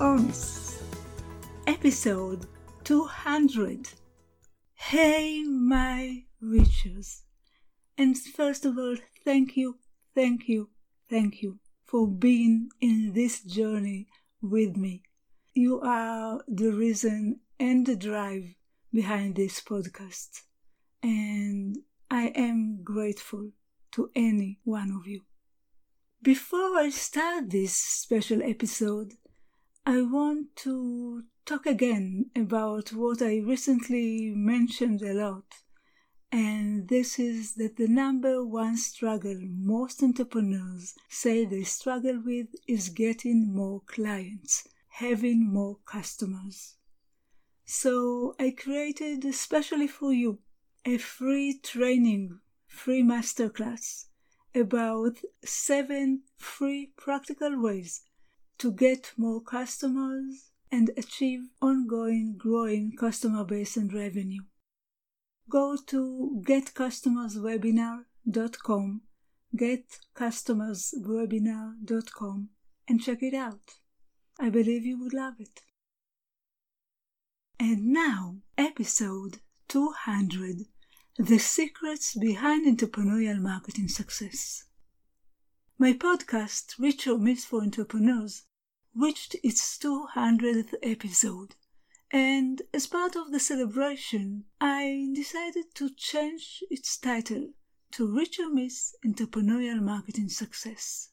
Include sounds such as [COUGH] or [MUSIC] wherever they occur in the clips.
or Miss, episode 200. Hey, my riches. And first of all, thank you, thank you, thank you for being in this journey with me. You are the reason and the drive behind this podcast. And I am grateful to any one of you. Before I start this special episode, I want to talk again about what I recently mentioned a lot, and this is that the number one struggle most entrepreneurs say they struggle with is getting more clients, having more customers. So I created especially for you a free training, free masterclass about seven free practical ways to get more customers and achieve ongoing growing customer base and revenue. Go to getcustomerswebinar.com, getcustomerswebinar.com, and check it out. I believe you would love it. And now, episode 200 The Secrets Behind Entrepreneurial Marketing Success. My podcast, Reach or Miss for Entrepreneurs, reached its 200th episode, and as part of the celebration, I decided to change its title to Reach or Miss Entrepreneurial Marketing Success.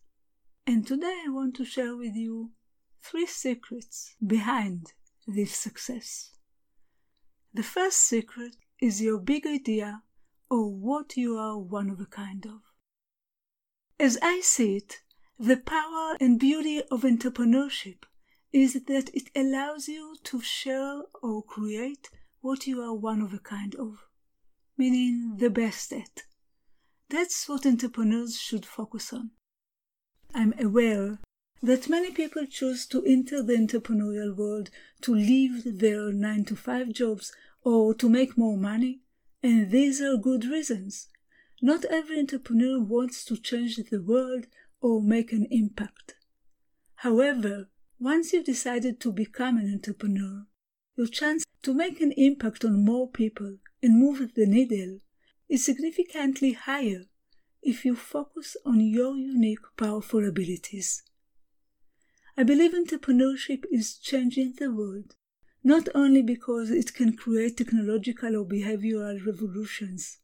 And today I want to share with you three secrets behind this success. The first secret is your big idea or what you are one of a kind of. As I see it, the power and beauty of entrepreneurship is that it allows you to share or create what you are one of a kind of, meaning the best at. That's what entrepreneurs should focus on. I'm aware that many people choose to enter the entrepreneurial world to leave their 9 to 5 jobs or to make more money, and these are good reasons. Not every entrepreneur wants to change the world or make an impact. However, once you've decided to become an entrepreneur, your chance to make an impact on more people and move the needle is significantly higher if you focus on your unique, powerful abilities. I believe entrepreneurship is changing the world not only because it can create technological or behavioral revolutions,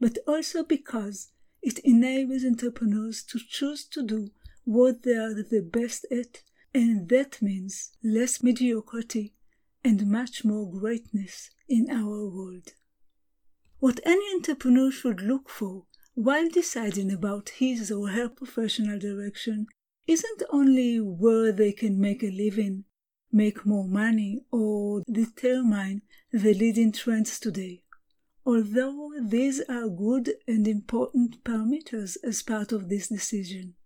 but also because it enables entrepreneurs to choose to do what they are the best at, and that means less mediocrity and much more greatness in our world. What any entrepreneur should look for while deciding about his or her professional direction isn't only where they can make a living make more money or determine the leading trends today. Although these are good and important parameters as part of this decision,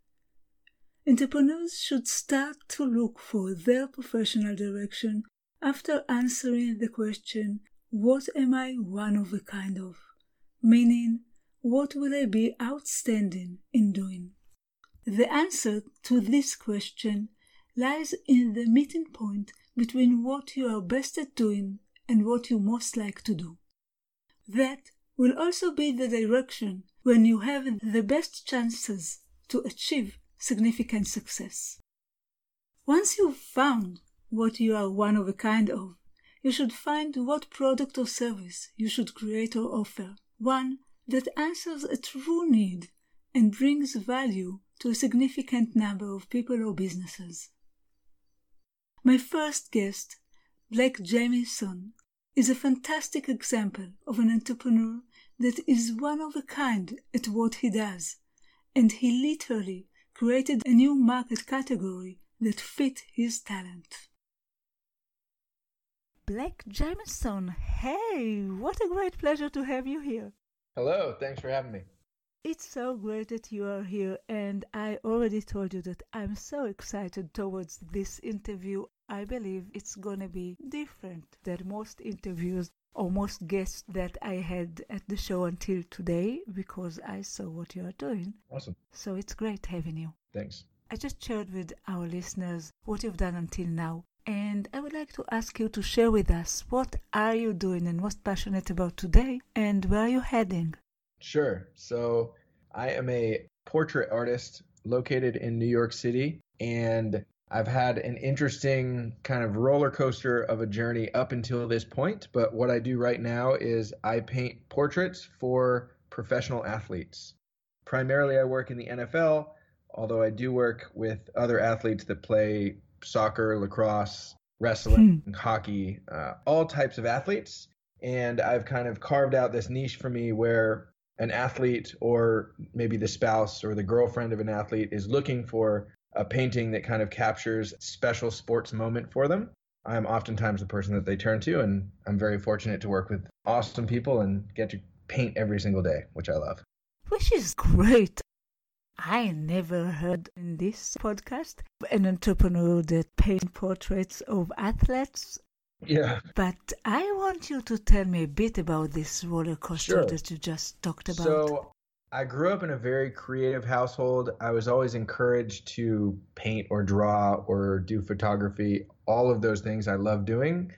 entrepreneurs should start to look for their professional direction after answering the question, What am I one of a kind of? Meaning, what will I be outstanding in doing? The answer to this question lies in the meeting point between what you are best at doing and what you most like to do. That will also be the direction when you have the best chances to achieve significant success. Once you've found what you are one of a kind of, you should find what product or service you should create or offer, one that answers a true need and brings value to a significant number of people or businesses. My first guest, Blake Jamieson, is a fantastic example of an entrepreneur that is one of a kind at what he does, and he literally created a new market category that fit his talent. Blake Jamieson, hey, what a great pleasure to have you here. Hello, thanks for having me. It's so great that you are here, and I already told you that I'm so excited towards this interview. I believe it's gonna be different than most interviews or most guests that I had at the show until today because I saw what you are doing. Awesome. So it's great having you. Thanks. I just shared with our listeners what you've done until now. And I would like to ask you to share with us what are you doing and what's passionate about today and where are you heading? Sure. So I am a portrait artist located in New York City and I've had an interesting kind of roller coaster of a journey up until this point. But what I do right now is I paint portraits for professional athletes. Primarily, I work in the NFL, although I do work with other athletes that play soccer, lacrosse, wrestling, hmm. hockey, uh, all types of athletes. And I've kind of carved out this niche for me where an athlete or maybe the spouse or the girlfriend of an athlete is looking for a painting that kind of captures special sports moment for them. I'm oftentimes the person that they turn to, and I'm very fortunate to work with awesome people and get to paint every single day, which I love. Which is great. I never heard in this podcast an entrepreneur that paints portraits of athletes. Yeah. But I want you to tell me a bit about this roller coaster sure. that you just talked about. So I grew up in a very creative household. I was always encouraged to paint or draw or do photography, all of those things I love doing.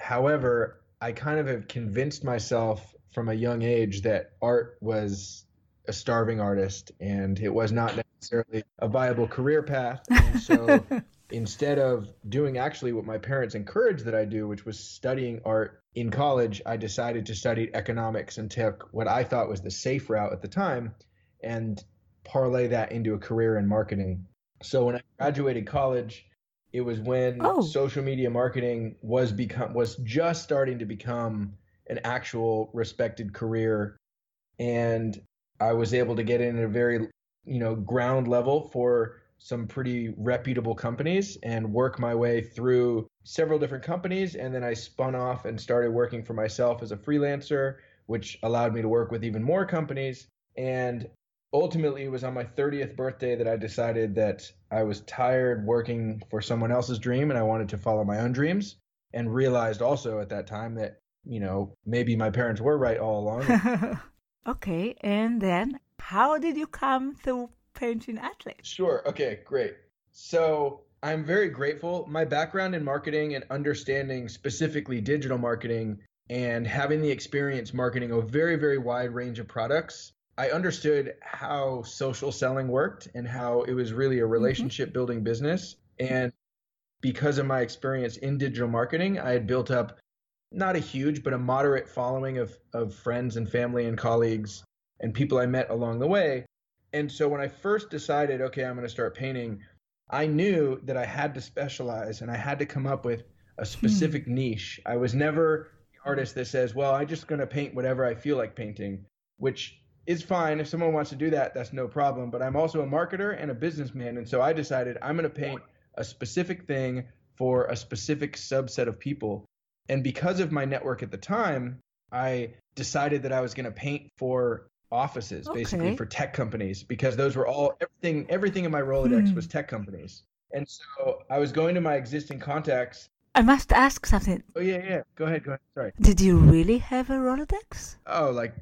However, I kind of have convinced myself from a young age that art was a starving artist and it was not necessarily a viable career path. And so [LAUGHS] instead of doing actually what my parents encouraged that I do, which was studying art in college, I decided to study economics and took what I thought was the safe route at the time and parlay that into a career in marketing. So when I graduated college, it was when oh. social media marketing was become was just starting to become an actual respected career and I was able to get in at a very you know ground level for some pretty reputable companies and work my way through several different companies. And then I spun off and started working for myself as a freelancer, which allowed me to work with even more companies. And ultimately, it was on my 30th birthday that I decided that I was tired working for someone else's dream and I wanted to follow my own dreams. And realized also at that time that, you know, maybe my parents were right all along. [LAUGHS] okay. And then how did you come to painting athletes? Sure. Okay, great. So I'm very grateful. My background in marketing and understanding specifically digital marketing and having the experience marketing a very, very wide range of products, I understood how social selling worked and how it was really a mm-hmm. relationship building business. And because of my experience in digital marketing, I had built up not a huge, but a moderate following of, of friends and family and colleagues and people I met along the way and so when I first decided, okay, I'm going to start painting, I knew that I had to specialize and I had to come up with a specific hmm. niche. I was never the artist that says, well, I'm just going to paint whatever I feel like painting, which is fine. If someone wants to do that, that's no problem. But I'm also a marketer and a businessman. And so I decided I'm going to paint a specific thing for a specific subset of people. And because of my network at the time, I decided that I was going to paint for offices okay. basically for tech companies because those were all everything everything in my Rolodex hmm. was tech companies. And so I was going to my existing contacts. I must ask something. Oh yeah, yeah. Go ahead, go ahead. Sorry. Did you really have a Rolodex? Oh, like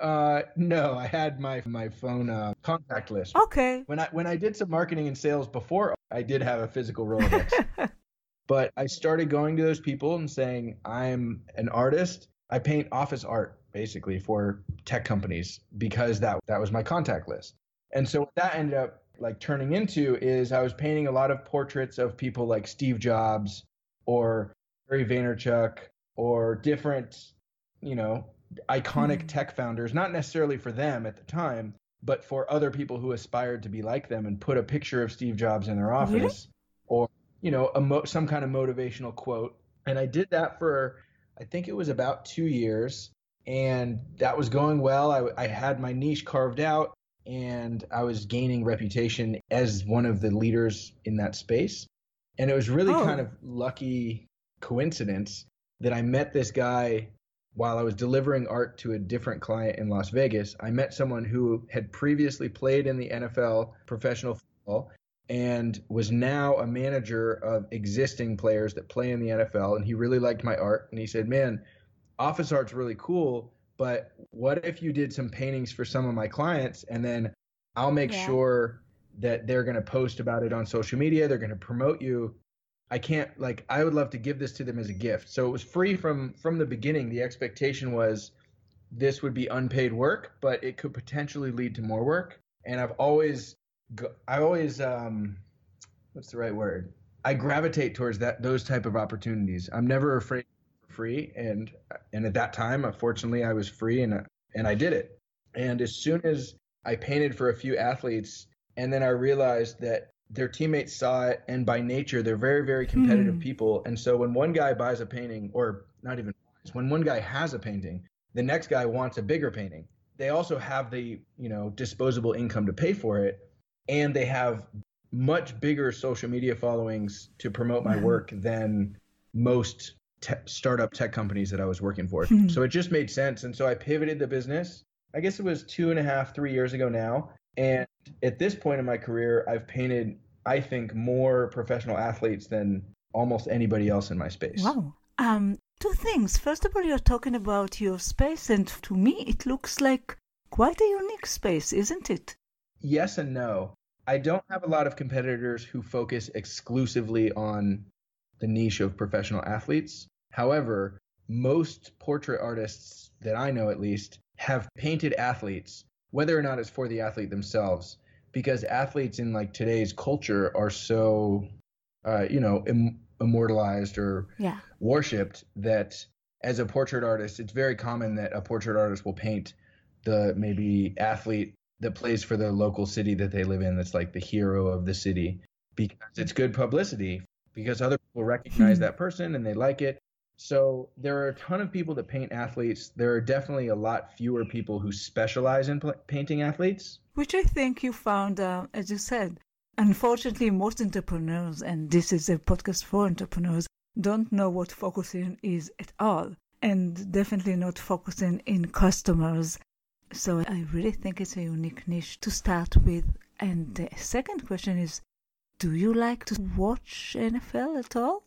uh no, I had my my phone uh, contact list. Okay. When I when I did some marketing and sales before, I did have a physical Rolodex. [LAUGHS] but I started going to those people and saying, "I'm an artist. I paint office art basically for tech companies because that that was my contact list. And so what that ended up like turning into is I was painting a lot of portraits of people like Steve Jobs or Gary Vaynerchuk or different, you know, iconic mm. tech founders, not necessarily for them at the time, but for other people who aspired to be like them and put a picture of Steve Jobs in their office or, you know, a mo- some kind of motivational quote. And I did that for I think it was about 2 years and that was going well. I, I had my niche carved out, and I was gaining reputation as one of the leaders in that space. And it was really Oh. kind of lucky coincidence that I met this guy while I was delivering art to a different client in Las Vegas. I met someone who had previously played in the NFL professional football and was now a manager of existing players that play in the NFL. And he really liked my art. And he said, Man, office art's really cool, but what if you did some paintings for some of my clients and then I'll make Yeah. sure that they're going to post about it on social media, they're going to promote you. I can't like I would love to give this to them as a gift. So it was free from from the beginning. The expectation was this would be unpaid work, but it could potentially lead to more work. And I've always I always um what's the right word? I gravitate towards that those type of opportunities. I'm never afraid free and and at that time unfortunately I was free and and I did it. And as soon as I painted for a few athletes and then I realized that their teammates saw it and by nature they're very very competitive Hmm. people and so when one guy buys a painting or not even when one guy has a painting the next guy wants a bigger painting they also have the you know disposable income to pay for it and they have much bigger social media followings to promote my work than most te- startup tech companies that I was working for. Hmm. so it just made sense. And so I pivoted the business. I guess it was two and a half, three years ago now. And at this point in my career, I've painted, I think, more professional athletes than almost anybody else in my space. Wow. Um, two things. First of all, you're talking about your space, and to me, it looks like quite a unique space, isn't it? Yes and no. I don't have a lot of competitors who focus exclusively on the niche of professional athletes. However, most portrait artists that I know at least have painted athletes, whether or not it's for the athlete themselves, because athletes in like today's culture are so, uh, you know, Im- immortalized or Yeah. worshipped that as a portrait artist, it's very common that a portrait artist will paint the maybe athlete that plays for the local city that they live in that's like the hero of the city because it's good publicity because other people recognize Hmm. that person and they like it. So there are a ton of people that paint athletes. There are definitely a lot fewer people who specialize in pl- painting athletes. Which I think you found, uh, as you said. Unfortunately, most entrepreneurs, and this is a podcast for entrepreneurs, don't know what focusing is at all, and definitely not focusing in customers. So I really think it's a unique niche to start with. And the second question is Do you like to watch NFL at all?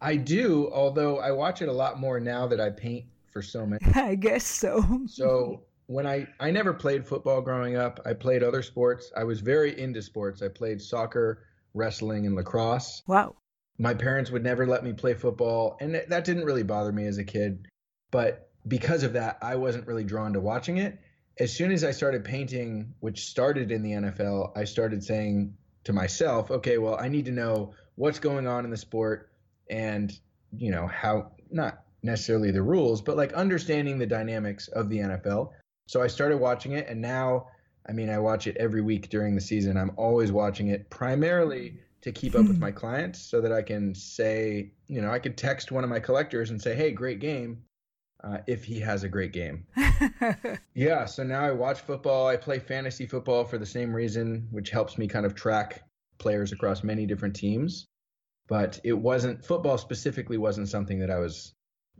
I do, although I watch it a lot more now that I paint for so many. [LAUGHS] I guess so. So when I I never played football growing up. I played other sports. I was very into sports. I played soccer, wrestling, and lacrosse. wow. My parents would never let me play football, and that- that didn't really bother me as a kid. But because of that, I wasn't really drawn to watching it. As soon as I started painting, which started in the NFL, I started saying to myself, okay, well, I need to know what's going on in the sport and, you know, how not necessarily the rules, but like understanding the dynamics of the NFL. So I started watching it, and now, I mean, I watch it every week during the season. I'm always watching it primarily to keep up with hmm. my clients so that I can say, you know, I could text one of my collectors and say, hey, great game, uh, if he has a great game. [LAUGHS] Yeah, so now I watch football. I play fantasy football for the same reason, which helps me kind of track players across many different teams. But it wasn't football specifically wasn't something that I was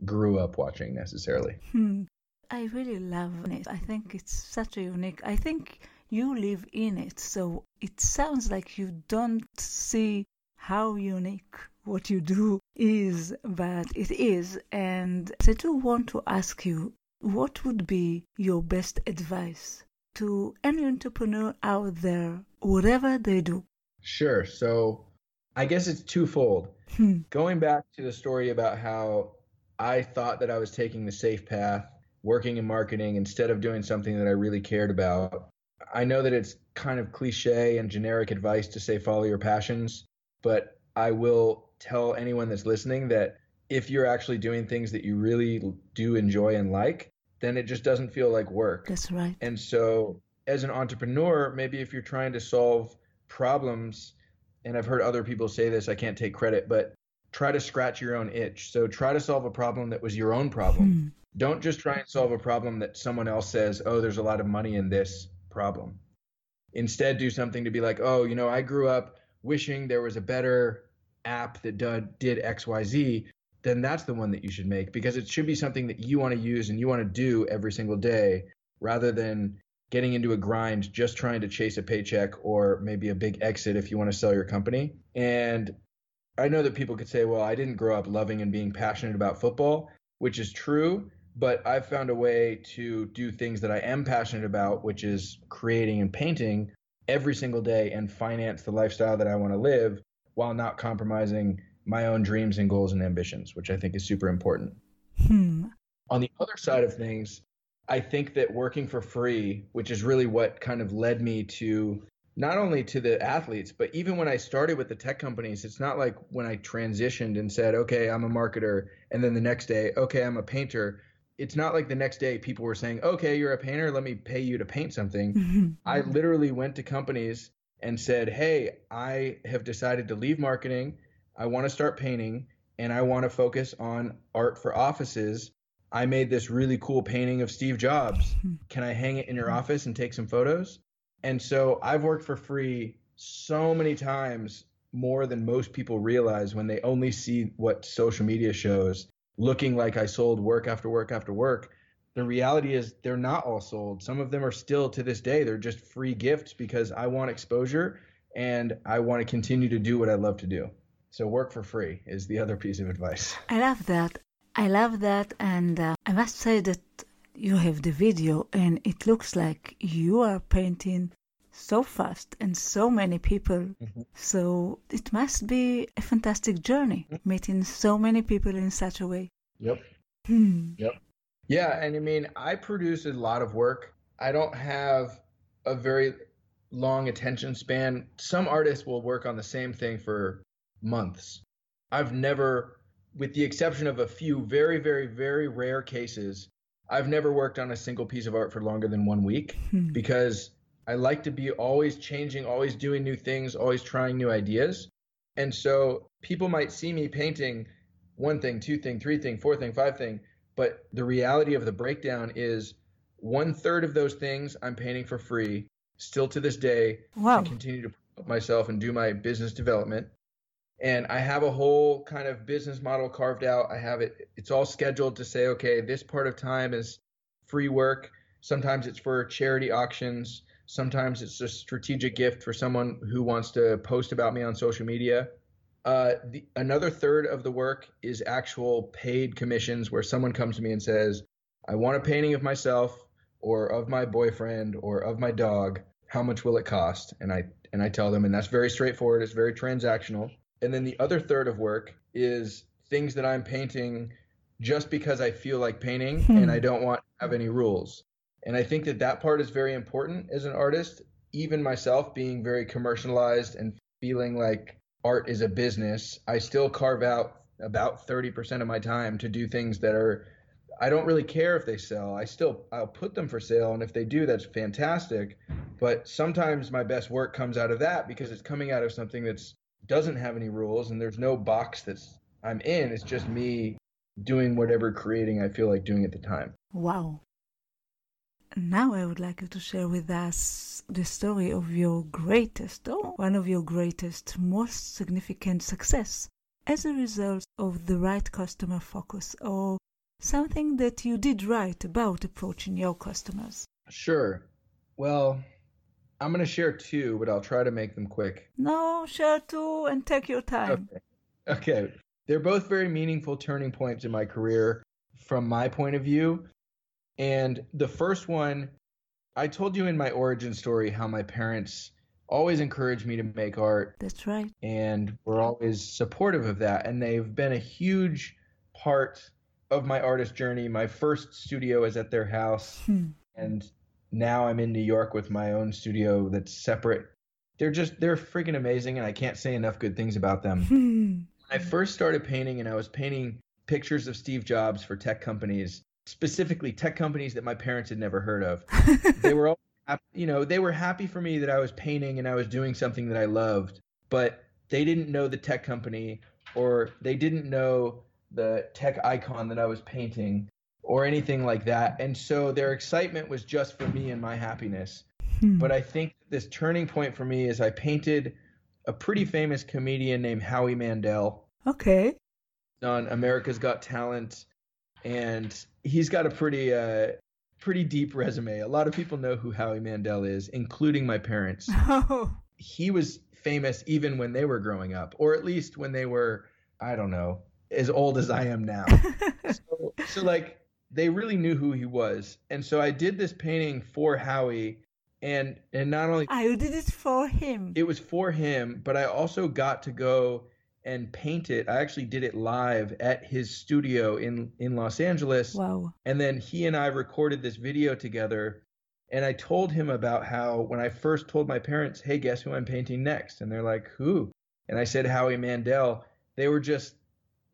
grew up watching necessarily. Hmm. I really love it. I think it's such a unique. I think you live in it, so it sounds like you don't see how unique what you do is, but it is. And I do want to ask you, what would be your best advice to any entrepreneur out there, whatever they do? Sure. So I guess it's twofold. Hmm. Going back to the story about how I thought that I was taking the safe path, working in marketing instead of doing something that I really cared about. I know that it's kind of cliche and generic advice to say follow your passions, but I will tell anyone that's listening that if you're actually doing things that you really do enjoy and like, then it just doesn't feel like work. That's right. And so, as an entrepreneur, maybe if you're trying to solve problems, and I've heard other people say this, I can't take credit, but try to scratch your own itch. So, try to solve a problem that was your own problem. Hmm. Don't just try and solve a problem that someone else says, oh, there's a lot of money in this problem. Instead, do something to be like, oh, you know, I grew up wishing there was a better app that did XYZ, then that's the one that you should make because it should be something that you want to use and you want to do every single day rather than getting into a grind just trying to chase a paycheck or maybe a big exit if you want to sell your company. And I know that people could say, well, I didn't grow up loving and being passionate about football, which is true, but I've found a way to do things that I am passionate about, which is creating and painting every single day and finance the lifestyle that I want to live while not compromising my own dreams and goals and ambitions, which I think is super important. Hmm. On the other side of things, I think that working for free, which is really what kind of led me to not only to the athletes, but even when I started with the tech companies, it's not like when I transitioned and said, okay, I'm a marketer, and then the next day, okay, I'm a painter. It's not like the next day people were saying, okay, you're a painter, let me pay you to paint something. Mm-hmm. [LAUGHS] I literally went to companies and said, hey, I have decided to leave marketing I want to start painting and I want to focus on art for offices. I made this really cool painting of Steve Jobs. Hmm. Can I hang it in your hmm. office and take some photos? And so I've worked for free so many times more than most people realize when they only see what social media shows looking like I sold work after work after work. The reality is they're not all sold. Some of them are still to this day, they're just free gifts because I want exposure and I want to continue to do what I love to do. So work for free is the other piece of advice. I love that. I love that. And uh, I must say that you have the video and it looks like you are painting so fast and so many people. Mm-hmm. So it must be a fantastic journey mm-hmm. meeting so many people in such a way. Yep. Hmm. Yep. Yeah. And I mean, I produce a lot of work. I don't have a very long attention span. Some artists will work on the same thing for months. I've never, with the exception of a few very, very, very rare cases, I've never worked on a single piece of art for longer than one week hmm. because I like to be always changing, always doing new things, always trying new ideas. And so people might see me painting one thing, two thing, three thing, four thing, five thing, but the reality of the breakdown is one third of those things I'm painting for free still to this day. Wow. I continue to put myself and do my business development and I have a whole kind of business model carved out. I have it, it's all scheduled to say, okay, this part of time is free work. Sometimes it's for charity auctions. Sometimes it's a strategic gift for someone who wants to post about me on social media. Uh, the, another third of the work is actual paid commissions where someone comes to me and says, I want a painting of myself or of my boyfriend or of my dog. How much will it cost? And I and I tell them, and that's very straightforward. It's very transactional. And then the other third of work is things that I'm painting just because I feel like painting hmm. and I don't want to have any rules. And I think that that part is very important as an artist. Even myself being very commercialized and feeling like art is a business, I still carve out about 30% of my time to do things that are I don't really care if they sell. I still I'll put them for sale and if they do that's fantastic. But sometimes my best work comes out of that because it's coming out of something that's doesn't have any rules and there's no box that's I'm in. It's just me doing whatever creating I feel like doing at the time. Wow. Now I would like you to share with us the story of your greatest or one of your greatest, most significant success as a result of the right customer focus or something that you did right about approaching your customers. Sure. Well, I'm going to share two, but I'll try to make them quick. No, share two and take your time. Okay. okay. They're both very meaningful turning points in my career from my point of view. And the first one, I told you in my origin story how my parents always encouraged me to make art. That's right. And were always supportive of that. And they've been a huge part of my artist journey. My first studio is at their house. Hmm. And now I'm in New York with my own studio that's separate. They're just they're freaking amazing, and I can't say enough good things about them. when I first started painting, and I was painting pictures of Steve Jobs for tech companies, specifically tech companies that my parents had never heard of. [LAUGHS] they were all, you know, they were happy for me that I was painting and I was doing something that I loved, but they didn't know the tech company or they didn't know the tech icon that I was painting or anything like that. And so their excitement was just for me and my happiness. Hmm. But I think this turning point for me is I painted a pretty famous comedian named Howie Mandel Okay. on America's Got Talent, and he's got a pretty uh, pretty deep resume. A lot of people know who Howie Mandel is, including my parents. [LAUGHS] Oh. He was famous even when they were growing up, or at least when they were, I don't know, as old as I am now. [LAUGHS] so, so like they really knew who he was, and so I did this painting for Howie, and and not only I did it for him. it was for him, but I also got to go and paint it. I actually did it live at his studio in in Los Angeles. Wow. And then he and I recorded this video together. And I told him about how when I first told my parents, hey, guess who I'm painting next? And they're like, who? And I said, Howie Mandel. They were just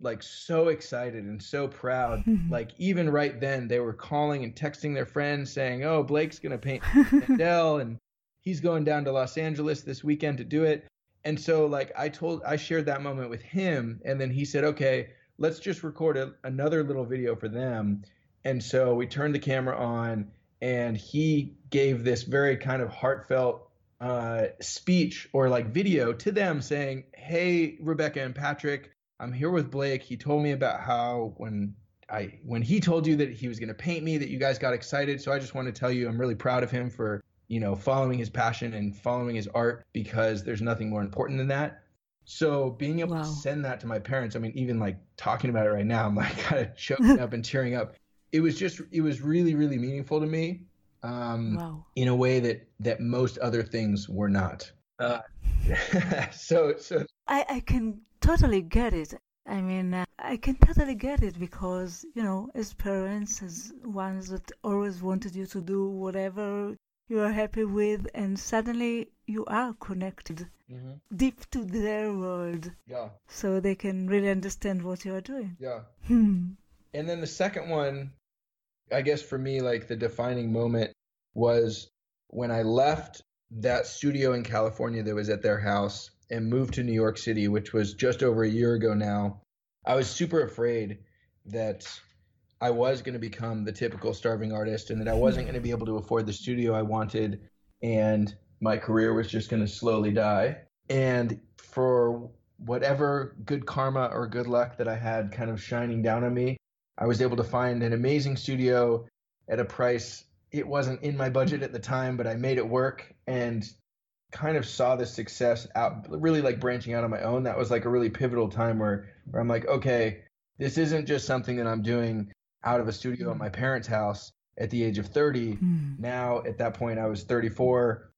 like so excited and so proud. [LAUGHS] like even right then, they were calling and texting their friends saying, oh, Blake's going to paint [LAUGHS] Mandel and he's going down to Los Angeles this weekend to do it. And so like I told I shared that moment with him and then he said, "Okay, let's just record a, another little video for them." And so we turned the camera on and he gave this very kind of heartfelt uh, speech or like video to them saying, "Hey, Rebecca and Patrick, I'm here with Blake. He told me about how when I when he told you that he was going to paint me that you guys got excited. So I just want to tell you I'm really proud of him for you know, following his passion and following his art because there's nothing more important than that. So being able Wow. to send that to my parents, I mean, even like talking about it right now, [LAUGHS] I'm like kind of [LAUGHS] choking up and tearing up. It was just, it was really, really meaningful to me um, Wow. in a way that that most other things were not. Uh, [LAUGHS] so, so I, I can totally get it. I mean, uh, I can totally get it because, you know, as parents, as ones that always wanted you to do whatever you are happy with, and suddenly you are connected deep to their world yeah, so they can really understand what you are doing. yeah. Hmm. And then the second one, I guess for me, like the defining moment was when I left that studio in California that was at their house and moved to New York City, which was just over a year ago now. I was super afraid that I was going to become the typical starving artist and that I wasn't going to be able to afford the studio I wanted and my career was just going to slowly die. And for whatever good karma or good luck that I had kind of shining down on me, I was able to find an amazing studio at a price it wasn't in my budget at the time, but I made it work and kind of saw the success out really like branching out on my own. That was like a really pivotal time where where I'm like, okay, this isn't just something that I'm doing out of a studio at my parents' house at the age of 30. Hmm. Now at that point I was 34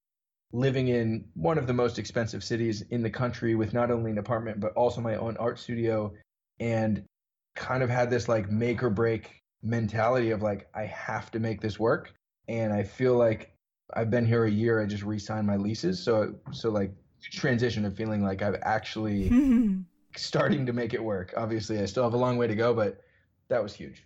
living in one of the most expensive cities in the country with not only an apartment but also my own art studio and kind of had this like make or break mentality of like I have to make this work and I feel like I've been here a year I just re-signed my leases so so like transition of feeling like I've actually Hmm. [LAUGHS] starting to make it work obviously I still have a long way to go but that was huge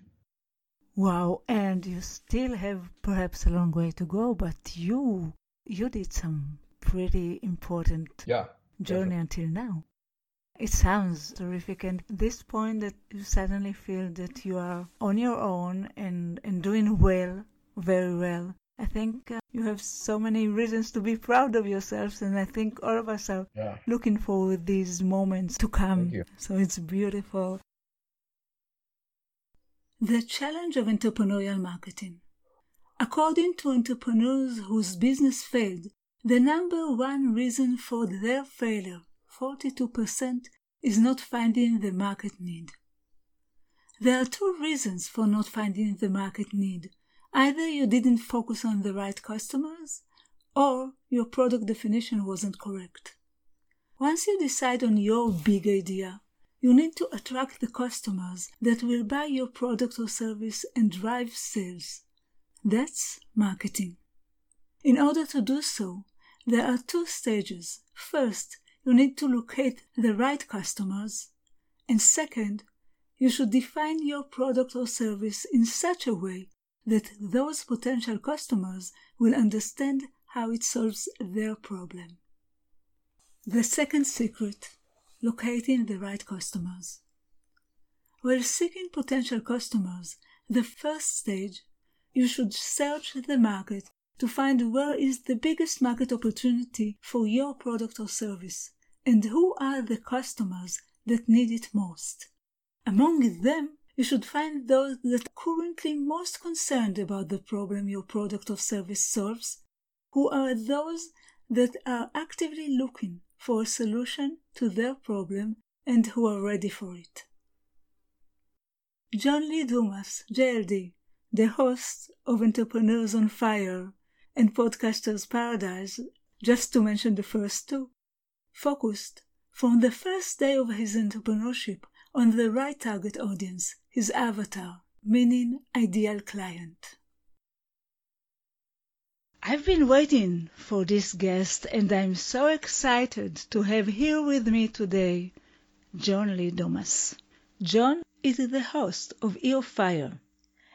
Wow, and you still have perhaps a long way to go, but you you did some pretty important yeah journey until now. It sounds terrific, and this point that you suddenly feel that you are on your own and, and doing well, very well. I think uh, you have so many reasons to be proud of yourselves, and I think all of us are yeah looking forward to these moments to come. So it's beautiful. The challenge of entrepreneurial marketing. According to entrepreneurs whose business failed, the number one reason for their failure, 42%, is not finding the market need. There are two reasons for not finding the market need. Either you didn't focus on the right customers, or your product definition wasn't correct. Once you decide on your big idea, you need to attract the customers that will buy your product or service and drive sales. That's marketing. In order to do so, there are two stages. First, you need to locate the right customers, and second, you should define your product or service in such a way that those potential customers will understand how it solves their problem. The second secret locating the right customers. While seeking potential customers, the first stage, you should search the market to find where is the biggest market opportunity for your product or service and who are the customers that need it most. Among them, you should find those that are currently most concerned about the problem your product or service solves, who are those that are actively looking for a solution to their problem and who are ready for it. John Lee Dumas, JLD, the host of Entrepreneurs on Fire and Podcasters Paradise, just to mention the first two, focused from the first day of his entrepreneurship on the right target audience, his avatar, meaning ideal client. I've been waiting for this guest and I'm so excited to have here with me today John Lee Dumas. John is the host of EOFire,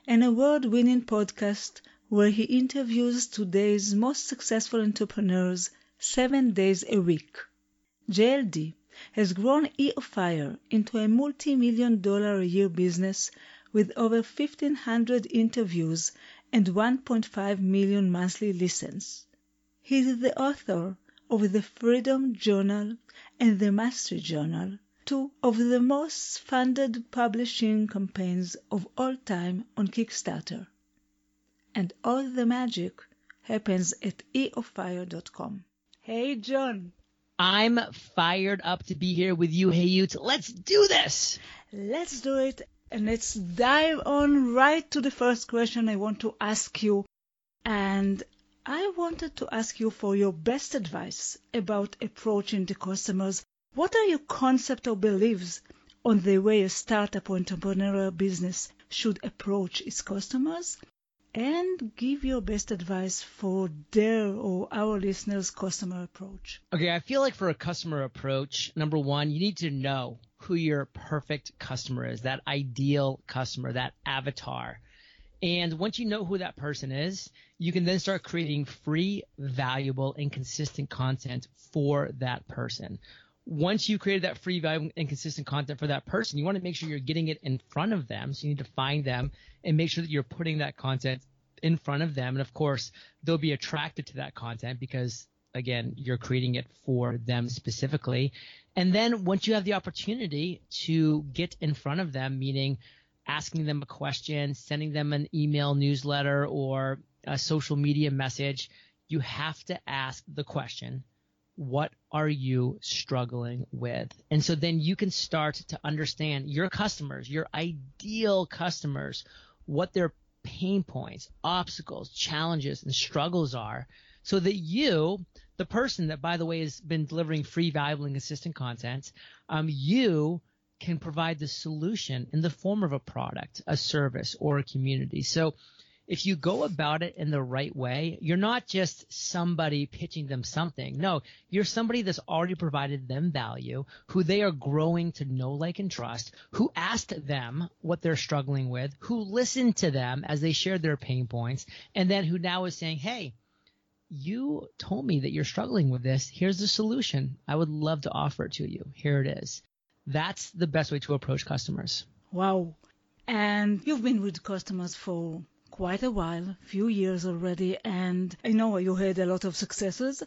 an award winning podcast where he interviews today's most successful entrepreneurs seven days a week. JLD has grown EOFire into a multi million dollar a year business with over 1,500 interviews and 1.5 million monthly listens. He is the author of the Freedom Journal and the Mastery Journal two of the most funded publishing campaigns of all time on Kickstarter. And all the magic happens at eofire.com. Hey, John. I'm fired up to be here with you, Hayut. Let's do this. Let's do it. And let's dive on right to the first question I want to ask you. And I wanted to ask you for your best advice about approaching the customers what are your concepts or beliefs on the way a startup or entrepreneurial business should approach its customers? And give your best advice for their or our listeners' customer approach. Okay, I feel like for a customer approach, number one, you need to know who your perfect customer is, that ideal customer, that avatar. And once you know who that person is, you can then start creating free, valuable, and consistent content for that person once you created that free, valuable, and consistent content for that person, you want to make sure you're getting it in front of them. So you need to find them and make sure that you're putting that content in front of them. And of course, they'll be attracted to that content because again, you're creating it for them specifically. And then once you have the opportunity to get in front of them, meaning asking them a question, sending them an email newsletter or a social media message, you have to ask the question what are you struggling with? And so then you can start to understand your customers, your ideal customers, what their pain points, obstacles, challenges, and struggles are so that you, the person that by the way has been delivering free, valuable, and consistent content, um, you can provide the solution in the form of a product, a service, or a community. So if you go about it in the right way, you're not just somebody pitching them something. No, you're somebody that's already provided them value, who they are growing to know, like, and trust, who asked them what they're struggling with, who listened to them as they shared their pain points, and then who now is saying, hey, you told me that you're struggling with this. Here's the solution. I would love to offer it to you. Here it is. That's the best way to approach customers. Wow. And you've been with customers for quite a while, few years already, and I know you had a lot of successes,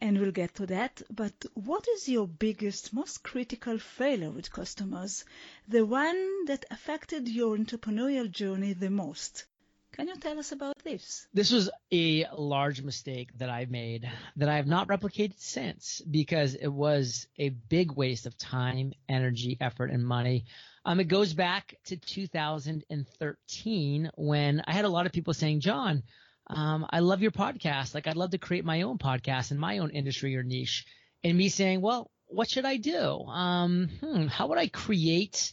and we'll get to that. But what is your biggest, most critical failure with customers? The one that affected your entrepreneurial journey the most? Can you tell us about this? This was a large mistake that I made that I have not replicated since because it was a big waste of time, energy, effort, and money. Um, it goes back to 2013 when I had a lot of people saying, John, um, I love your podcast. Like I'd love to create my own podcast in my own industry or niche. And me saying, well, what should I do? Um, hmm, how would I create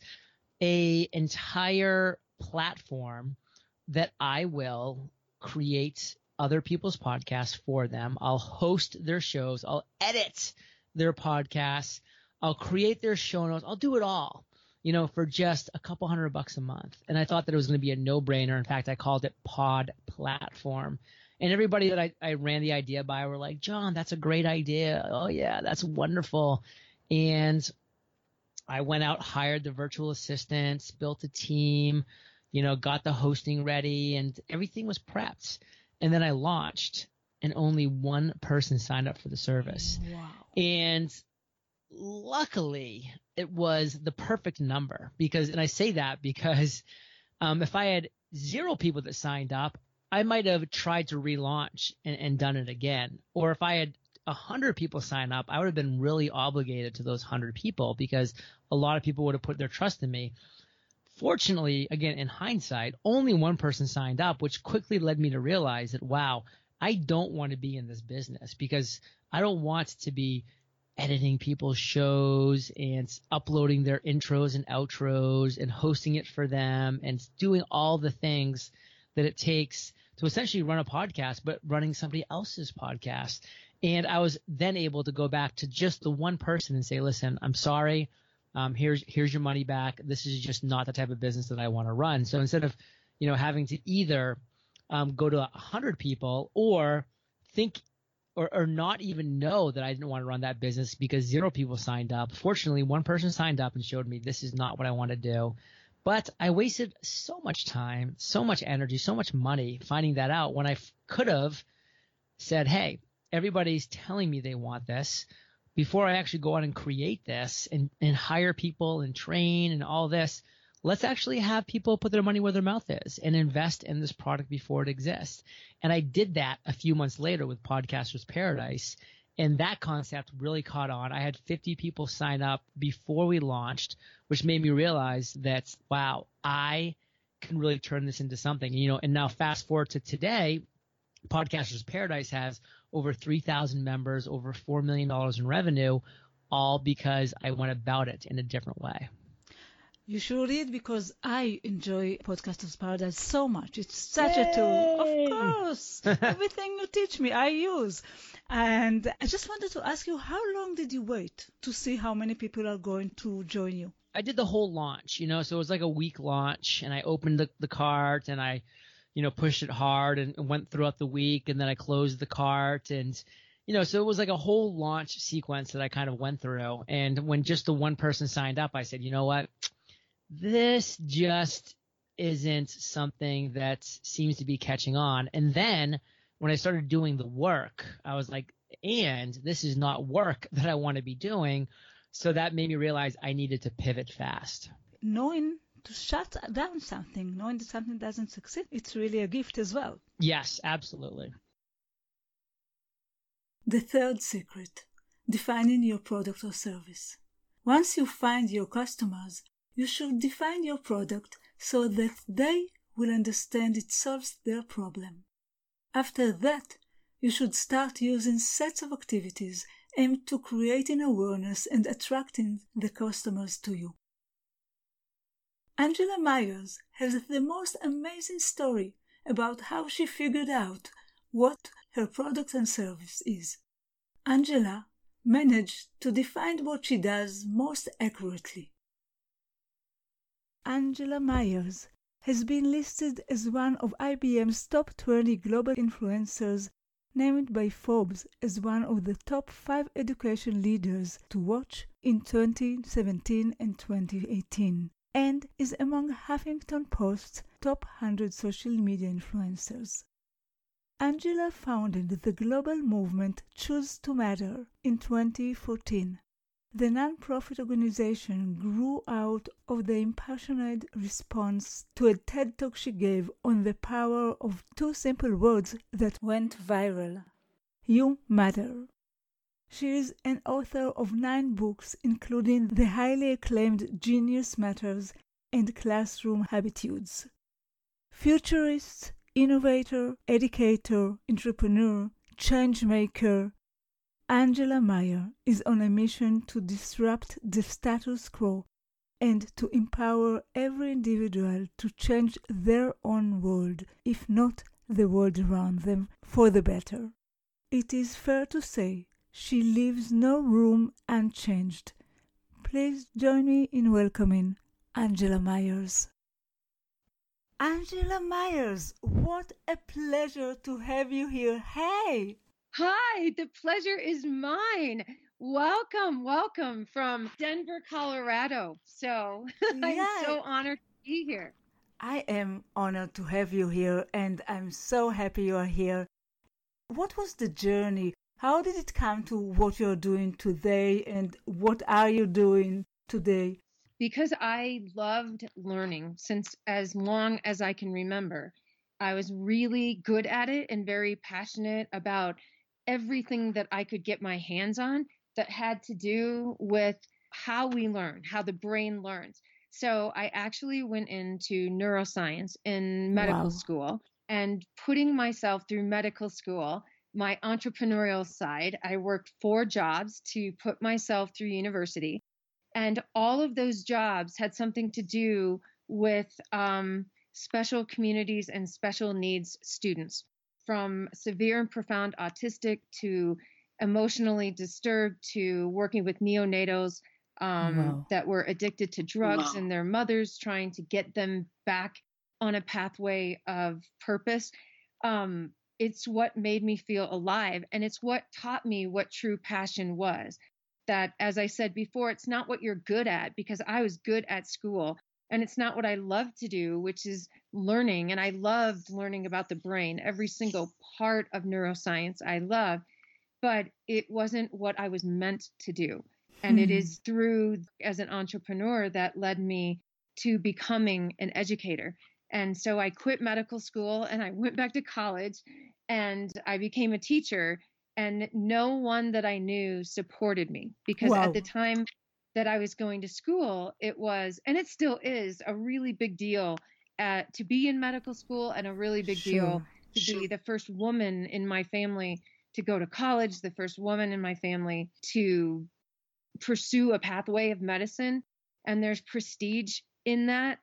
a entire platform that I will create other people's podcasts for them. I'll host their shows. I'll edit their podcasts. I'll create their show notes. I'll do it all you know, for just a couple hundred bucks a month. And I thought that it was going to be a no brainer. In fact, I called it Pod Platform. And everybody that I, I ran the idea by were like, John, that's a great idea. Oh, yeah, that's wonderful. And I went out, hired the virtual assistants, built a team, you know, got the hosting ready, and everything was prepped. And then I launched, and only one person signed up for the service. Wow. And luckily it was the perfect number because, and I say that because um, if I had zero people that signed up, I might have tried to relaunch and, and done it again. Or if I had a hundred people sign up, I would have been really obligated to those hundred people because a lot of people would have put their trust in me. Fortunately, again, in hindsight, only one person signed up, which quickly led me to realize that, wow, I don't want to be in this business because I don't want to be editing people's shows and uploading their intros and outros and hosting it for them and doing all the things that it takes to essentially run a podcast, but running somebody else's podcast. And I was then able to go back to just the one person and say, listen, I'm sorry. Um, here's, here's your money back. This is just not the type of business that I want to run. So instead of, you know, having to either, um, go to a hundred people or think or, or not even know that I didn't want to run that business because zero people signed up. Fortunately, one person signed up and showed me this is not what I want to do. But I wasted so much time, so much energy, so much money finding that out when I f- could have said, Hey, everybody's telling me they want this before I actually go out and create this and, and hire people and train and all this. Let's actually have people put their money where their mouth is and invest in this product before it exists. And I did that a few months later with Podcasters Paradise. And that concept really caught on. I had 50 people sign up before we launched, which made me realize that, wow, I can really turn this into something, you know, and now fast forward to today, Podcasters Paradise has over 3,000 members, over $4 million in revenue, all because I went about it in a different way. You should read because I enjoy Podcasters Paradise so much. It's such Yay! a tool. Of course. [LAUGHS] Everything you teach me, I use. And I just wanted to ask you, how long did you wait to see how many people are going to join you? I did the whole launch, you know, so it was like a week launch and I opened the, the cart and I, you know, pushed it hard and went throughout the week and then I closed the cart and, you know, so it was like a whole launch sequence that I kind of went through. And when just the one person signed up, I said, you know what? This just isn't something that seems to be catching on. And then when I started doing the work, I was like, and this is not work [LAUGHS] that I want to be doing. So that made me realize I needed to pivot fast. Knowing to shut down something, knowing that something doesn't succeed, it's really a gift as well. Yes, absolutely. The third secret defining your product or service. Once you find your customers, you should define your product so that they will understand it solves their problem. After that, you should start using sets of activities aimed to creating awareness and attracting the customers to you. Angela Maiers has the most amazing story about how she figured out what her product and service is. Angela managed to define what she does most accurately. Angela Maiers has been listed as one of IBM's top 20 global influencers, named by Forbes as one of the top 5 education leaders to watch in 2017 and 2018, and is among Huffington Post's top 100 social media influencers. Angela founded the global movement Choose to Matter in 2014 the nonprofit organization grew out of the impassioned response to a TED talk she gave on the power of two simple words that went viral You matter. She is an author of nine books, including the highly acclaimed Genius Matters and Classroom Habitudes. Futurist, innovator, educator, entrepreneur, changemaker, Angela Maiers is on a mission to disrupt the status quo and to empower every individual to change their own world, if not the world around them, for the better. It is fair to say she leaves no room unchanged. Please join me in welcoming Angela Maiers. Angela Maiers, what a pleasure to have you here. Hey! Hi, the pleasure is mine. Welcome, welcome from Denver, Colorado. So [LAUGHS] I'm so honored to be here. I am honored to have you here, and I'm so happy you are here. What was the journey? How did it come to what you're doing today and what are you doing today? Because I loved learning since as long as I can remember. I was really good at it and very passionate about everything that I could get my hands on that had to do with how we learn, how the brain learns. So I actually went into neuroscience in medical wow. school and putting myself through medical school, my entrepreneurial side, I worked four jobs to put myself through university. And all of those jobs had something to do with um, special communities and special needs students, from severe and profound autistic to emotionally disturbed to working with neonatals um, wow. that were addicted to drugs wow. and their mothers trying to get them back on a pathway of purpose. Um, it's what made me feel alive. And it's what taught me what true passion was. That, as I said before, it's not what you're good at because I was good at school. And it's not what I love to do, which is learning. And I loved learning about the brain, every single part of neuroscience I love, but it wasn't what I was meant to do. And it hmm. is through, as an entrepreneur, that led me to becoming an educator. And so I quit medical school and I went back to college and I became a teacher. And no one that I knew supported me because wow. at the time that I was going to school, it was, and it still is, a really big deal at, to be in medical school and a really big sure. deal to sure. be the first woman in my family to go to college, the first woman in my family to pursue a pathway of medicine and there's prestige in that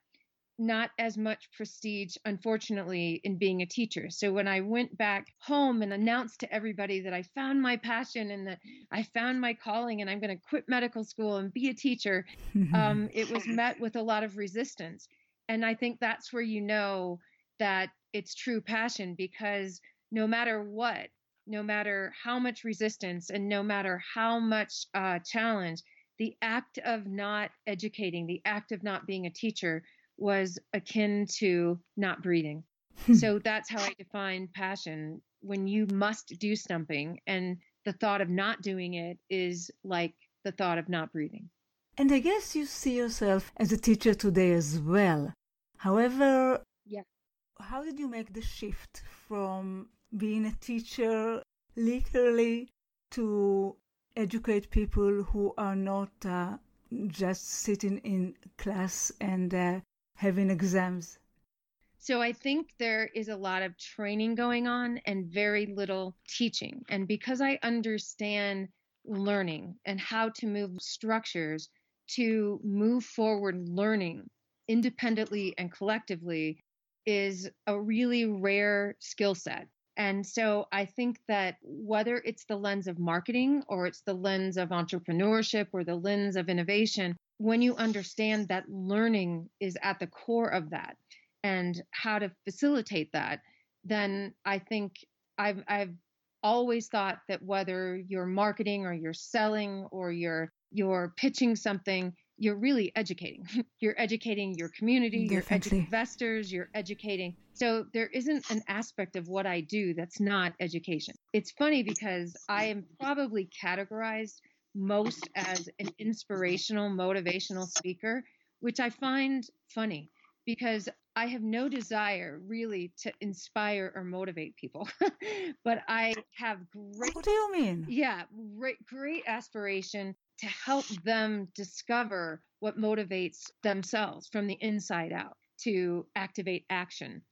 not as much prestige unfortunately in being a teacher. So when i went back home and announced to everybody that i found my passion and that i found my calling and i'm going to quit medical school and be a teacher [LAUGHS] um, it was met with a lot of resistance. And i think that's where you know that it's true passion because no matter what no matter how much resistance and no matter how much uh, challenge, the act of not educating, the act of not being a teacher was akin to not breathing. Hmm. so that's how I define passion. When you must do something and the thought of not doing it is like the thought of not breathing. And I guess you see yourself as a teacher today as well. However, yeah. how did you make the shift from being a teacher literally to educate people who are not uh, just sitting in class and uh, having exams? So I think there is a lot of training going on and very little teaching. And because I understand learning and how to move structures to move forward learning independently and collectively is a really rare skill set. And so I think that whether it's the lens of marketing or it's the lens of entrepreneurship or the lens of innovation, when you understand that learning is at the core of that and how to facilitate that, then I think I've, I've always thought that whether you're marketing or you're selling or you're you're pitching something, you're really educating. [LAUGHS] you're educating your community, Definitely. you're investors, you're educating. So there isn't an aspect of what I do that's not education. It's funny because I am probably categorized most as an inspirational, motivational speaker, which I find funny because I have no desire really to inspire or motivate people, [LAUGHS] but I have great. What do you mean? Yeah, great, great aspiration to help them discover what motivates themselves from the inside out to activate action.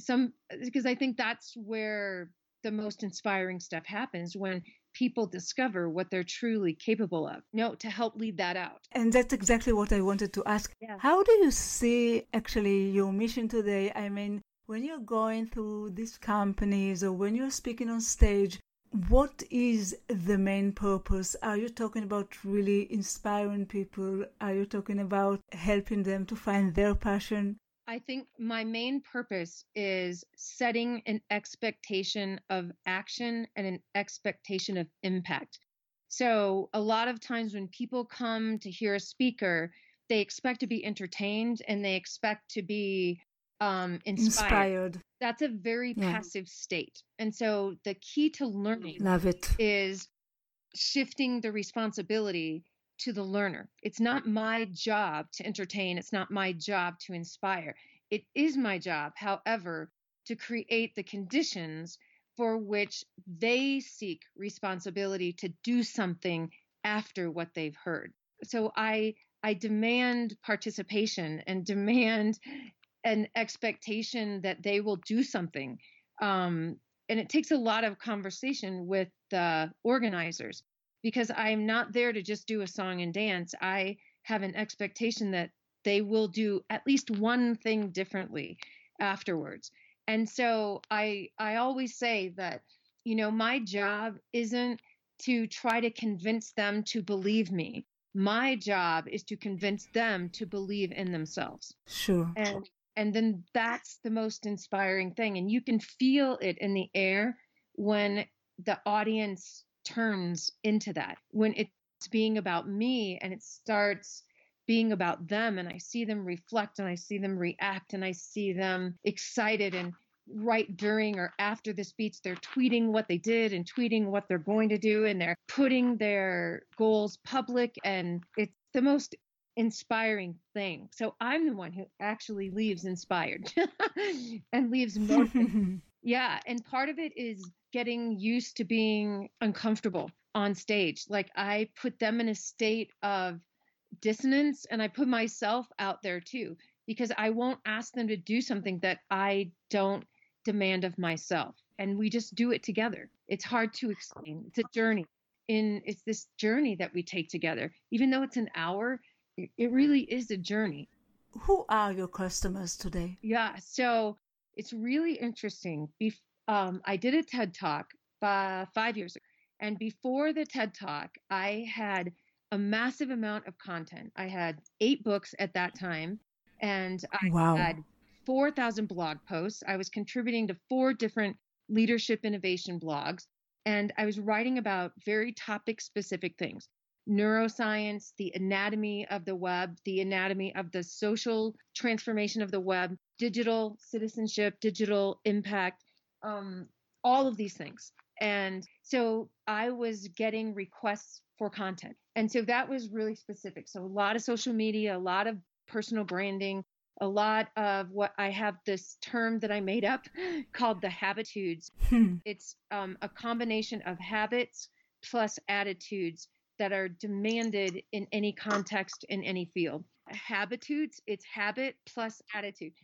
Some because I think that's where the most inspiring stuff happens when people discover what they're truly capable of. No, to help lead that out. And that's exactly what I wanted to ask. Yeah. How do you see actually your mission today? I mean, when you're going through these companies or when you're speaking on stage, what is the main purpose? Are you talking about really inspiring people? Are you talking about helping them to find their passion? I think my main purpose is setting an expectation of action and an expectation of impact. So, a lot of times when people come to hear a speaker, they expect to be entertained and they expect to be um, inspired. inspired. that's a very Yeah. passive state. And so the key to learning Love it. is shifting the responsibility to the learner. It's not my job to entertain, it's not my job to inspire. It is my job, however, to create the conditions for which they seek responsibility to do something after what they've heard. So I I demand participation and demand an expectation that they will do something. Um, and it takes a lot of conversation with the organizers because I'm not there to just do a song and dance. I have an expectation that they will do at least one thing differently afterwards. And so I I always say that you know my job isn't to try to convince them to believe me. My job is to convince them to believe in themselves Sure. and and then that's the most inspiring thing and you can feel it in the air when the audience turns into that when it's being about me and it starts being about them and i see them reflect and i see them react and i see them excited and right during or after the speech they're tweeting what they did and tweeting what they're going to do and they're putting their goals public and it's the most inspiring thing. So I'm the one who actually leaves inspired [LAUGHS] and leaves motivated. [LAUGHS] yeah. And part of it is getting used to being uncomfortable on stage. Like I put them in a state of dissonance and I put myself out there too, because I won't ask them to do something that I don't demand of myself. And we just do it together. It's hard to explain. It's a journey. In it's this journey that we take together. Even though it's an hour, it really is a journey. Who are your customers today? Yeah. So it's really interesting. Bef- um, I did a TED talk uh, five years ago. And before the TED talk, I had a massive amount of content. I had eight books at that time, and I Wow. had 4,000 blog posts. I was contributing to four different leadership innovation blogs, and I was writing about very topic specific things neuroscience, the anatomy of the web, the anatomy of the social transformation of the web, digital citizenship, digital impact, um, all of these things. And so I was getting requests for content. And so that was really specific. So a lot of social media, a lot of personal branding, a lot of what I have this term that I made up [LAUGHS] called the habitudes. Hmm. It's um, a combination of habits plus attitudes that are demanded in any context in any field. Habitudes, it's habit plus attitude.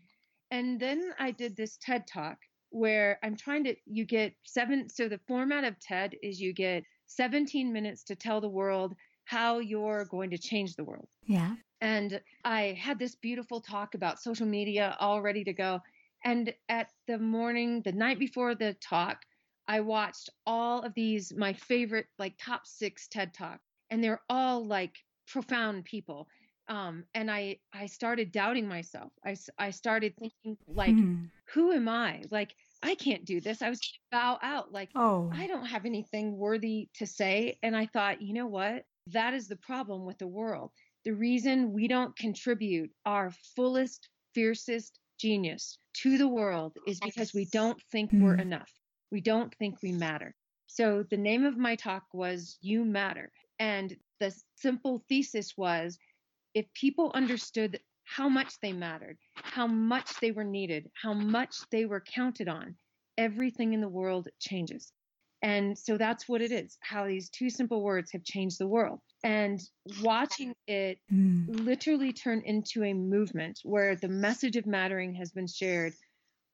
And then I did this TED talk where I'm trying to, you get seven. So the format of TED is you get 17 minutes to tell the world how you're going to change the world. Yeah. And I had this beautiful talk about social media all ready to go. And at the morning, the night before the talk, I watched all of these, my favorite, like top six TED Talk, and they're all like profound people. Um, and I, I started doubting myself. I I started thinking, like, Hmm. who am I? Like, I can't do this. I was bow out. Like, Oh. I don't have anything worthy to say. And I thought, you know what? That is the problem with the world. The reason we don't contribute our fullest, fiercest genius to the world is because we don't think we're Mm. enough. We don't think we matter. So the name of my talk was You Matter. And the simple thesis was if people understood how much they mattered, how much they were needed, how much they were counted on, everything in the world changes. And so that's what it is how these two simple words have changed the world. And watching it Hmm. literally turn into a movement where the message of mattering has been shared.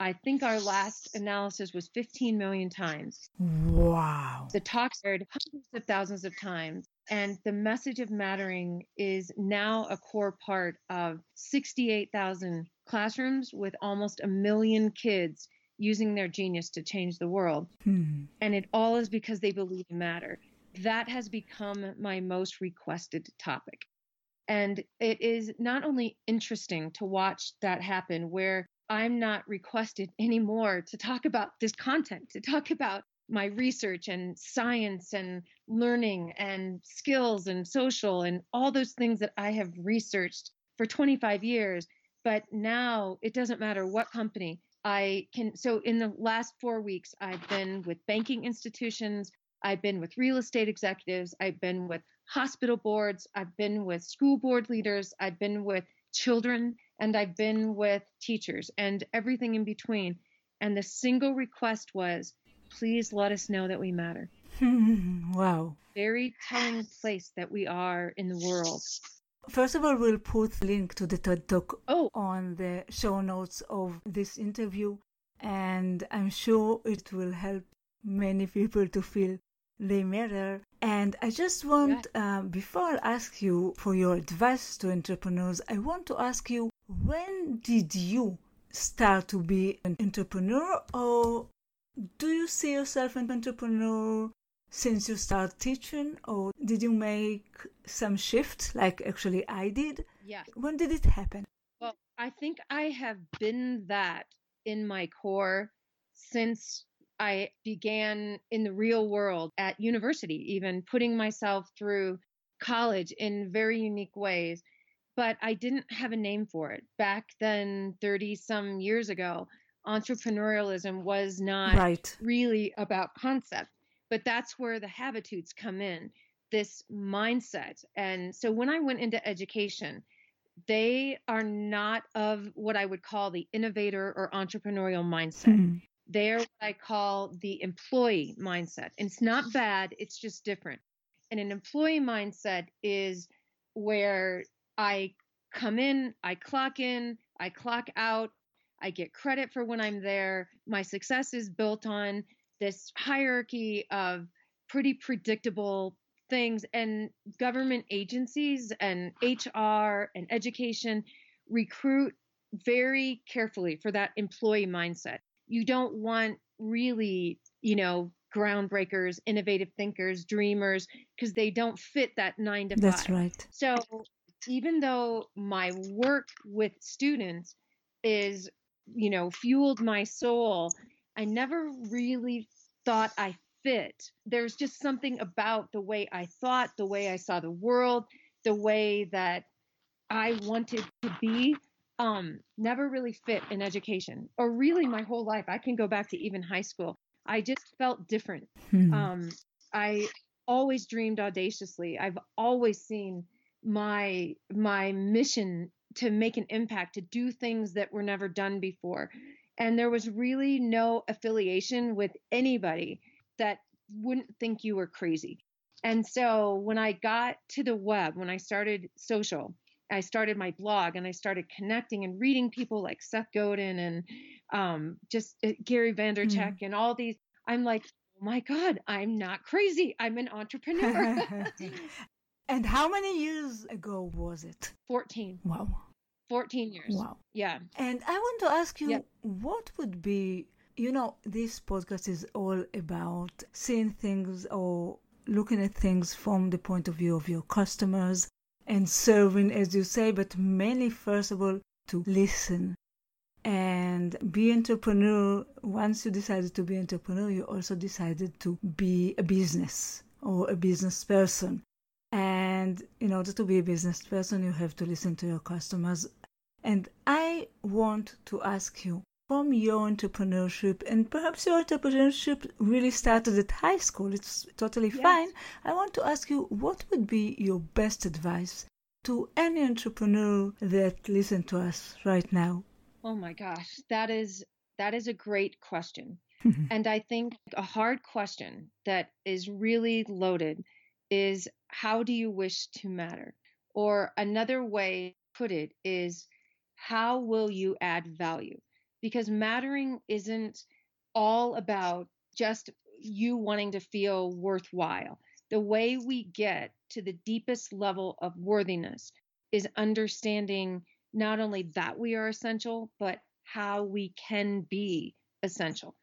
I think our last analysis was 15 million times. Wow. The talk aired hundreds of thousands of times. And the message of mattering is now a core part of 68,000 classrooms with almost a million kids using their genius to change the world. Hmm. And it all is because they believe in matter. That has become my most requested topic. And it is not only interesting to watch that happen, where I'm not requested [LAUGHS] anymore to talk about this content, to talk about my research and science and learning and skills and social and all those things that I have researched for 25 years. But now it doesn't matter what company, I can, so in the last four weeks, I've been with banking institutions, I've been with real estate executives, I've been with hospital boards, I've been with school board leaders, I've been with children, and I've been with teachers and everything in between. And the single request was, please let us know that we matter. [LAUGHS] wow. Very telling place that we are in the world. First of all, we'll put a link to the TED Talk oh. on the show notes of this interview, and I'm sure it will help many people to feel they matter. And I just want, uh, before I ask you for your advice to entrepreneurs, I want to ask you when did you start to be an entrepreneur, or do you see yourself an entrepreneur since you start teaching, or did you make some shift like actually I did? Yeah. When did it happen? Well, I think I have been that in my core since I began in the real world at university, even putting myself through college in very unique ways. But I didn't have a name for it. Back then, 30 some years ago, entrepreneurialism was not right. really about concept but that's where the habitudes come in this mindset and so when i went into education they are not of what i would call the innovator or entrepreneurial mindset mm-hmm. they're what i call the employee mindset and it's not bad it's just different and an employee mindset is where i come in i clock in i clock out i get credit for when i'm there my success is built on this hierarchy of pretty predictable things and government agencies and HR and education recruit very carefully for that employee mindset. You don't want really, you know, groundbreakers, innovative thinkers, dreamers, because they don't fit that nine to five. That's right. So even though my work with students is, you know, fueled my soul, I never really thought I fit. There's just something about the way I thought, the way I saw the world, the way that I wanted to be um, never really fit in education or really my whole life. I can go back to even high school. I just felt different. Hmm. Um, I always dreamed audaciously. I've always seen my my mission to make an impact, to do things that were never done before and there was really no affiliation with anybody that wouldn't think you were crazy. And so when I got to the web, when I started social, I started my blog and I started connecting and reading people like Seth Godin and um, just uh, Gary Vaynerchuk mm. and all these. I'm like, oh my God, I'm not crazy. I'm an entrepreneur. [LAUGHS] [LAUGHS] [LAUGHS] and how many years ago was it? 14. Wow. 14 years. Wow. Yeah. And I want to ask you what would be, you know, this podcast is all about seeing things or looking at things from the point of view of your customers and serving, as you say, but mainly, first of all, to listen and be entrepreneur. Once you decided to be entrepreneur, you also decided to be a business or a business person. And in order to be a business person, you have to listen to your customers. And I want to ask you from your entrepreneurship, and perhaps your entrepreneurship really started at high school, it's totally yes. fine. I want to ask you what would be your best advice to any entrepreneur that listen to us right now? Oh my gosh, that is that is a great question. [LAUGHS] and I think a hard question that is really loaded is how do you wish to matter? Or another way to put it is how will you add value? Because mattering isn't all about just you wanting to feel worthwhile. The way we get to the deepest level of worthiness is understanding not only that we are essential, but how we can be essential.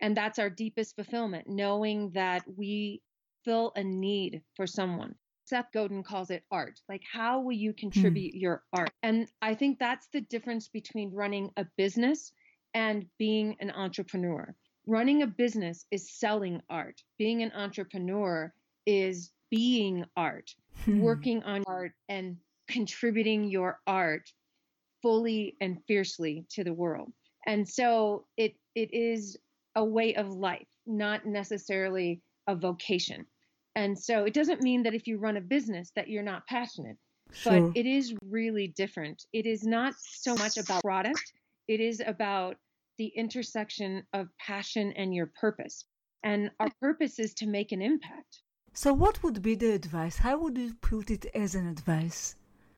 And that's our deepest fulfillment, knowing that we fill a need for someone. Seth Godin calls it art. Like, how will you contribute hmm. your art? And I think that's the difference between running a business and being an entrepreneur. Running a business is selling art, being an entrepreneur is being art, hmm. working on art and contributing your art fully and fiercely to the world. And so it it is a way of life, not necessarily a vocation. And so it doesn't mean that if you run a business that you're not passionate, Sure. but it is really different. It is not so much about product, it is about the intersection of passion and your purpose. And our purpose is to make an impact. So, what would be the advice? How would you put it as an advice?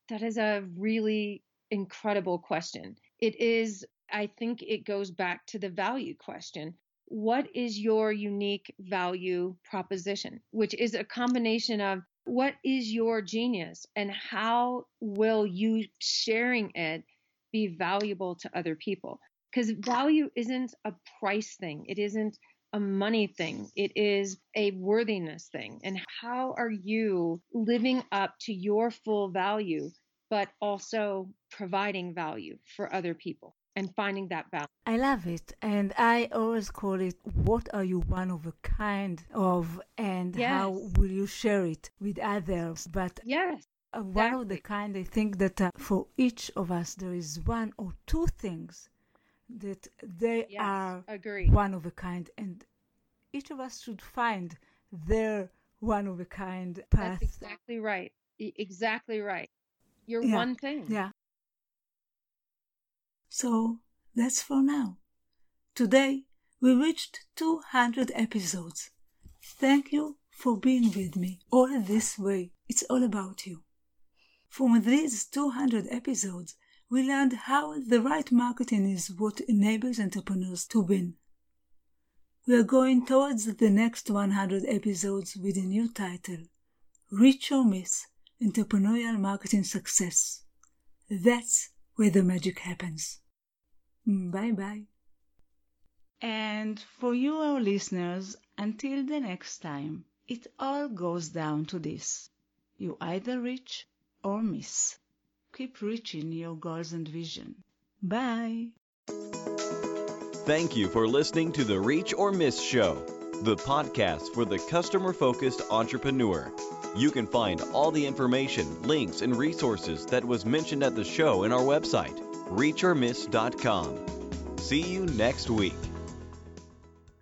That is a really incredible question. It is, I think it goes back to the value question. What is your unique value proposition? Which is a combination of what is your genius and how will you sharing it be valuable to other people? Because value isn't a price thing, it isn't a money thing, it is a worthiness thing. And how are you living up to your full value, but also providing value for other people and finding that balance? I love it. And I always call it what are you one of a kind of, and how will you share it with others? But Yes. uh, one of the kind, I think that uh, for each of us, there is one or two things that they Yes. are Agree. one of a kind, and each of us should find their one of a kind path. That's exactly right. Exactly right. You're Yeah. one thing. Yeah. So that's for now. Today we reached 200 episodes. Thank you for being with me all this way. It's all about you. From these 200 episodes, we learned how the right marketing is what enables entrepreneurs to win. We are going towards the next 100 episodes with a new title Reach or Miss Entrepreneurial Marketing Success. That's where the magic happens. Mm, bye bye. And for you, our listeners, until the next time, it all goes down to this you either reach or miss. Keep reaching your goals and vision. Bye. Thank you for listening to the Reach or Miss Show, the podcast for the customer focused entrepreneur. You can find all the information, links, and resources that was mentioned at the show in our website, reachormiss.com. See you next week.